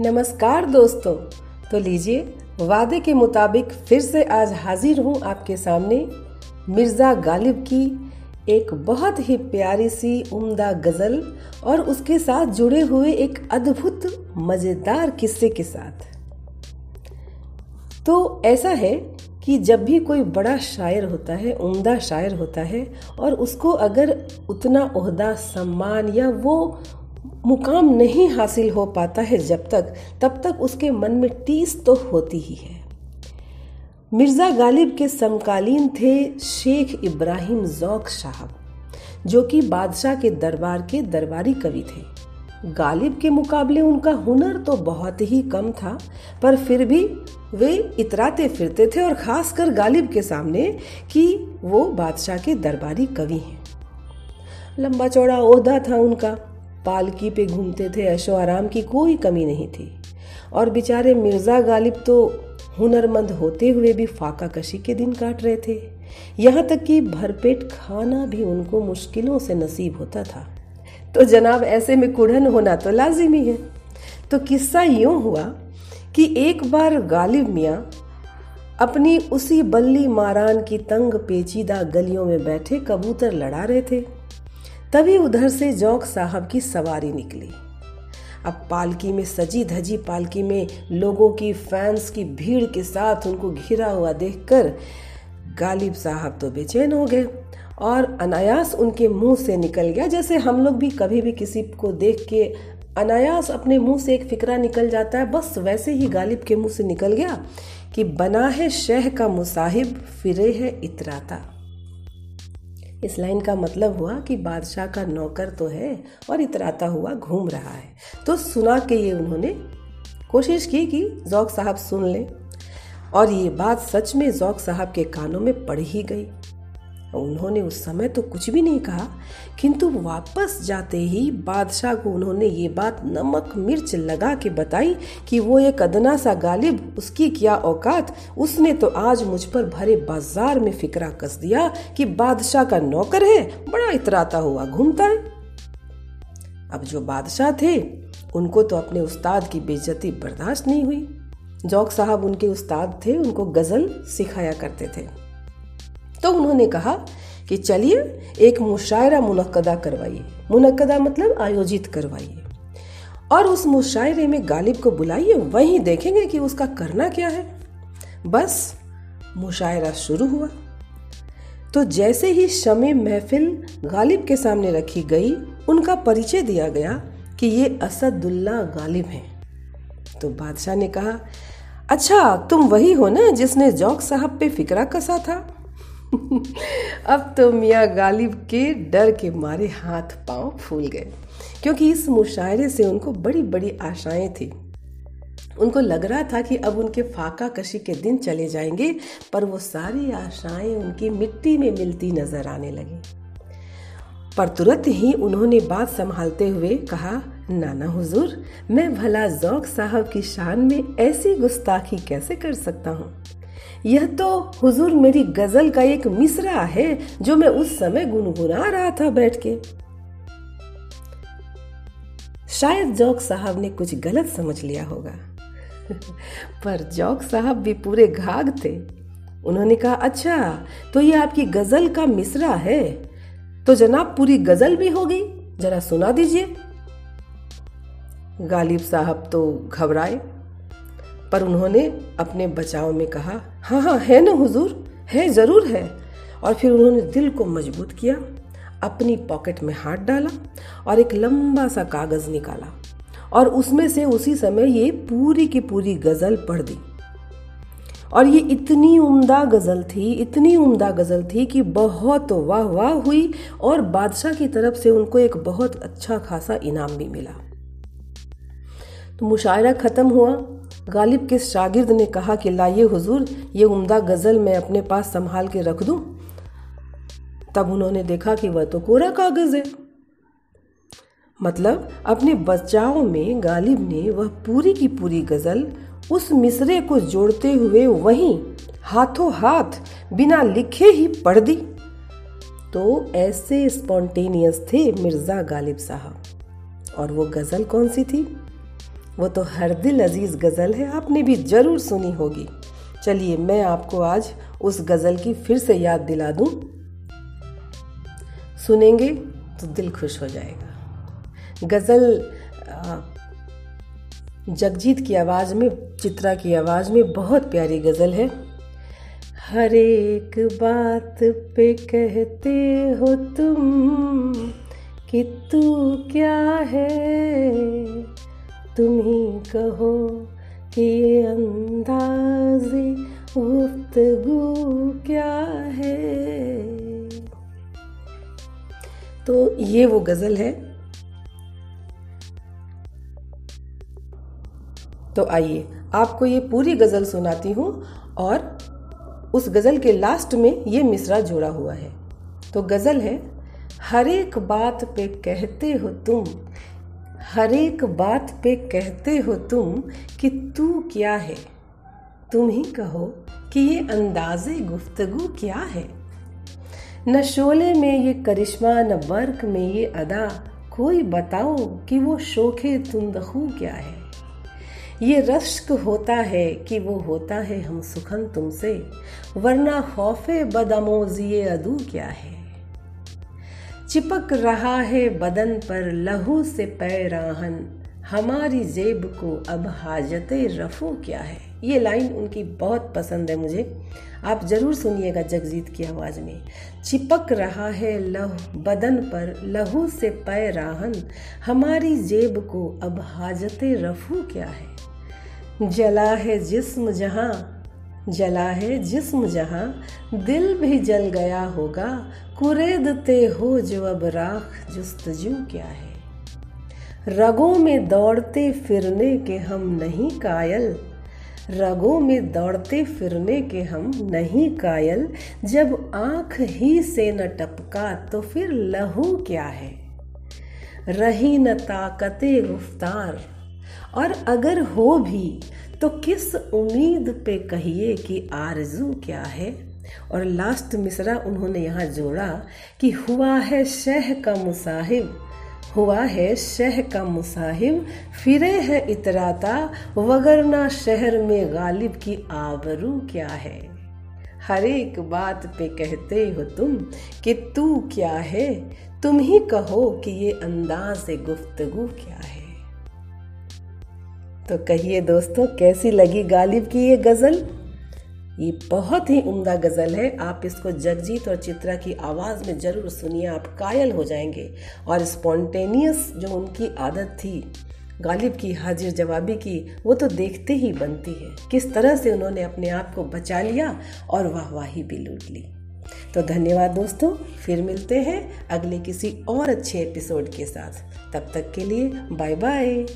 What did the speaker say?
नमस्कार दोस्तों। तो लीजिए, वादे के मुताबिक फिर से आज हाजिर हूँ आपके सामने मिर्ज़ा गालिब की एक बहुत ही प्यारी सी उम्दा गज़ल और उसके साथ जुड़े हुए एक अद्भुत, मज़ेदार किस्से के साथ। तो ऐसा है कि जब भी कोई बड़ा शायर होता है, उम्दा शायर होता है और उसको अगर उतना ओहदा सम्मान या वो मुकाम नहीं हासिल हो पाता है जब तक, तब तक उसके मन में टीस तो होती ही है। मिर्ज़ा गालिब के समकालीन थे शेख इब्राहिम जौक साहब, जो कि बादशाह के दरबार के दरबारी कवि थे। गालिब के मुकाबले उनका हुनर तो बहुत ही कम था, पर फिर भी वे इतराते फिरते थे और खासकर गालिब के सामने कि वो बादशाह के दरबारी कवि हैं। लंबा चौड़ा ओहदा था उनका पालकी पे घूमते थे ऐशो आराम की कोई कमी नहीं थी। और बेचारे मिर्ज़ा गालिब तो हुनरमंद होते हुए भी फाका कशी के दिन काट रहे थे। यहाँ तक कि भरपेट खाना भी उनको मुश्किलों से नसीब होता था। तो जनाब, ऐसे में कुढ़न होना तो लाजिमी है। तो किस्सा यूँ हुआ कि एक बार गालिब मियाँ अपनी उसी बल्ली मारान की तंग पेचीदा गलियों में बैठे कबूतर लड़ा रहे थे। तभी उधर से जौक साहब की सवारी निकली। अब पालकी में सजी धजी पालकी में लोगों की, फैंस की भीड़ के साथ उनको घिरा हुआ देखकर गालिब साहब तो बेचैन हो गए और अनायास उनके मुँह से निकल गया, जैसे हम लोग भी कभी भी किसी को देख के अनायास अपने मुँह से एक फिक्रा निकल जाता है, बस वैसे ही गालिब के मुँह से निकल गया कि बना है शह का मुसाहिब, फिरे है इतराता। इस लाइन का मतलब हुआ कि बादशाह का नौकर तो है और इतराता हुआ घूम रहा है। तो सुना के ये उन्होंने कोशिश की कि जौक साहब सुन लें। और ये बात सच में जौक साहब के कानों में पड़ ही गई। उन्होंने उस समय तो कुछ भी नहीं कहा, किंतु वापस जाते ही बादशाह को उन्होंने ये बात नमक मिर्च लगा के बताई कि वो एक अदना सा गालिब, उसकी क्या औकात? उसने तो आज मुझ पर भरे बाज़ार में फिक्रा कस दिया कि बादशाह का नौकर है, बड़ा इतराता हुआ घूमता है। अब जो बादशाह थे, उनको तो अपने उस्ताद की बेइज्जती बर्दाश्त नहीं हुई। जौक साहब उनके उस्ताद थे, उनको गज़ल सिखाया करते थे। तो उन्होंने कहा कि चलिए, एक मुशायरा मुनदा करवाइए। मुनदा मतलब आयोजित करवाइए। और उस मुशायरे में गालिब को बुलाइए, वहीं देखेंगे कि उसका करना क्या है। बस, मुशायरा शुरू हुआ। तो जैसे ही शमे महफिल गालिब के सामने रखी गई, उनका परिचय दिया गया कि ये असदुल्ला गालिब हैं। तो बादशाह ने कहा अच्छा तुम वही हो ना जिसने जौक साहब पे फिक्रा कसा था? अब तो मियाँ गालिब के डर के मारे हाथ पाँव फूल गए, क्योंकि इस मुशायरे से उनको बड़ी बड़ी आशाएँ थी। उनको लग रहा था कि अब उनके फाका कशी के दिन चले जाएँगे, पर वो सारी आशाएँ उनकी मिट्टी में मिलती नज़र आने लगी। पर तुरंत ही उन्होंने बात संभालते हुए कहा, नाना हुजूर, मैं भला जौक साहब की शान में ऐसी गुस्ताखी कैसे कर सकता हूँ? यह तो हुजूर मेरी गज़ल का एक मिसरा है, जो मैं उस समय गुनगुना रहा था बैठ के। शायद जौक साहब ने कुछ गलत समझ लिया होगा। पर जौक साहब भी पूरे घाघ थे। उन्होंने कहा अच्छा तो ये आपकी गज़ल का मिसरा है? तो जनाब, पूरी गज़ल भी होगी? जरा सुना दीजिए। गालिब साहब तो घबराए। पर उन्होंने अपने बचाव में कहा हाँ हाँ है ना हुजूर? है, ज़रूर है। और फिर उन्होंने दिल को मज़बूत किया, अपनी पॉकेट में हाथ डाला और एक लंबा सा कागज़ निकाला और उसमें से उसी समय ये पूरी की पूरी गज़ल पढ़ दी। और ये इतनी उम्दा गज़ल थी, इतनी उम्दा गज़ल थी कि बहुत वाह वाह हुई और बादशाह की तरफ़ से उनको एक बहुत अच्छा खासा इनाम भी मिला। तो मुशायरा ख़त्म हुआ। गालिब के शागिर्द ने कहा कि लाइए हुजूर, ये उम्दा गज़ल मैं अपने पास संभाल के रख दूँ? तब उन्होंने देखा कि वह तो कोरा कागज़ है। मतलब अपने बचाव में गालिब ने वह पूरी की पूरी गज़ल उस मिसरे को जोड़ते हुए वहीं हाथों हाथ बिना लिखे ही पढ़ दी। तो ऐसे स्पॉन्टेनियस थे मिर्ज़ा गालिब साहब। और वो गज़ल कौन सी थी? वो तो हर दिल अज़ीज़ गज़ल है, आपने भी ज़रूर सुनी होगी। चलिए, मैं आपको आज उस गज़ल की फिर से याद दिला दूँ। सुनेंगे तो दिल खुश हो जाएगा। गज़ल जगजीत की आवाज़ में, चित्रा की आवाज़ में बहुत प्यारी गज़ल है। हर एक बात पे कहते हो तुम कि तू क्या है? तुम ही कहो कि ये अंदाज़े गुफ्तगु क्या है? तो ये वो गज़ल है। तो आइए, आपको ये पूरी गज़ल सुनाती हूँ और उस गज़ल के लास्ट में ये मिसरा जोड़ा हुआ है। तो गज़ल है, हर एक बात पे कहते हो तुम हर एक बात पे कहते हो तुम कि तू क्या है। तुम ही कहो कि ये अंदाज़े गुफ्तगु क्या है। न शोले में ये करिश्मा, न बर्क में ये अदा, कोई बताओ कि वो शोखे तुंदखू क्या है। ये रश्क होता है कि वो होता है हम सुखन तुमसे, वरना खौफे बदमोजिए अदू क्या है। चिपक रहा है बदन पर लहू से पैराहन। हमारी जेब को अब हाजत रफू क्या है? ये लाइन उनकी बहुत पसंद है मुझे। आप ज़रूर सुनिएगा जगजीत की आवाज़ में। चिपक रहा है लहू, बदन पर लहू से पैराहन। हमारी जेब को अब हाजत रफू क्या है? जला है जिस्म जहाँ जला है जिस्म जहाँ, दिल भी जल गया होगा कुरेदते हो जो अब राख जुस्तजू क्या है। रगों में दौड़ते फिरने के हम नहीं कायल, रगों में दौड़ते फिरने के हम नहीं कायल, जब आँख ही से न टपका तो फिर लहू क्या है। रही न ताकते गुफ्तार और अगर हो भी तो किस उम्मीद पे कहिए कि आरज़ू क्या है? और लास्ट मिसरा उन्होंने यहाँ जोड़ा कि हुआ है शह का मुसाहिब। हुआ है शह का मुसाहिब, फिरे है इतराता, वगरना शहर में गालिब की आबरू क्या है? हर एक बात पे कहते हो तुम कि तू क्या है? तुम ही कहो कि ये अंदाज गुफ्तगु क्या है? तो कहिए दोस्तों, कैसी लगी गालिब की ये गज़ल? ये बहुत ही उम्दा गज़ल है। आप इसको जगजीत और चित्रा की आवाज़ में ज़रूर सुनिए, आप कायल हो जाएँगे। और स्पॉन्टेनियस जो उनकी आदत थी, गालिब की, हाजिर जवाबी की, वो तो देखते ही बनती है। किस तरह से उन्होंने अपने आप को बचा लिया और वाह वाहवाही भी लूट ली। तो धन्यवाद दोस्तों, फिर मिलते हैं अगले किसी और अच्छे एपिसोड के साथ। तब तक के लिए बाय बाय